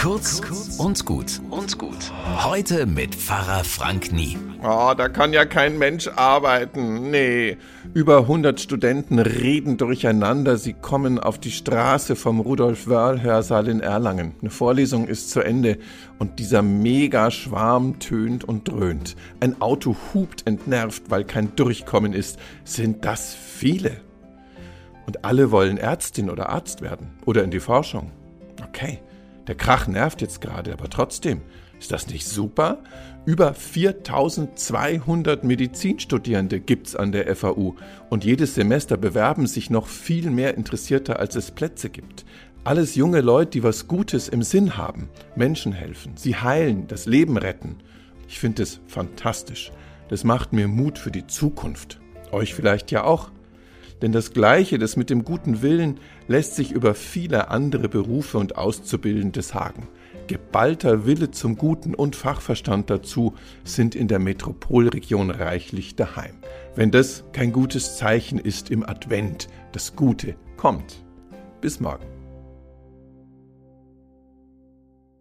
Kurz und gut und gut. Heute mit Pfarrer Frank Nie. Oh, da kann ja kein Mensch arbeiten. Nee. Über 100 Studenten reden durcheinander. Sie kommen auf die Straße vom Rudolf-Wörl-Hörsaal in Erlangen. Eine Vorlesung ist zu Ende und dieser Megaschwarm tönt und dröhnt. Ein Auto hupt entnervt, weil kein Durchkommen ist. Sind das viele? Und alle wollen Ärztin oder Arzt werden oder in die Forschung. Okay, der Krach nervt jetzt gerade, aber trotzdem, ist das nicht super? Über 4200 Medizinstudierende gibt's an der FAU und jedes Semester bewerben sich noch viel mehr Interessierte, als es Plätze gibt. Alles junge Leute, die was Gutes im Sinn haben, Menschen helfen, sie heilen, das Leben retten. Ich finde es fantastisch. Das macht mir Mut für die Zukunft. Euch vielleicht ja auch. Denn das Gleiche, das mit dem guten Willen, lässt sich über viele andere Berufe und Auszubildende sagen. Geballter Wille zum Guten und Fachverstand dazu sind in der Metropolregion reichlich daheim. Wenn das kein gutes Zeichen ist im Advent, das Gute kommt. Bis morgen.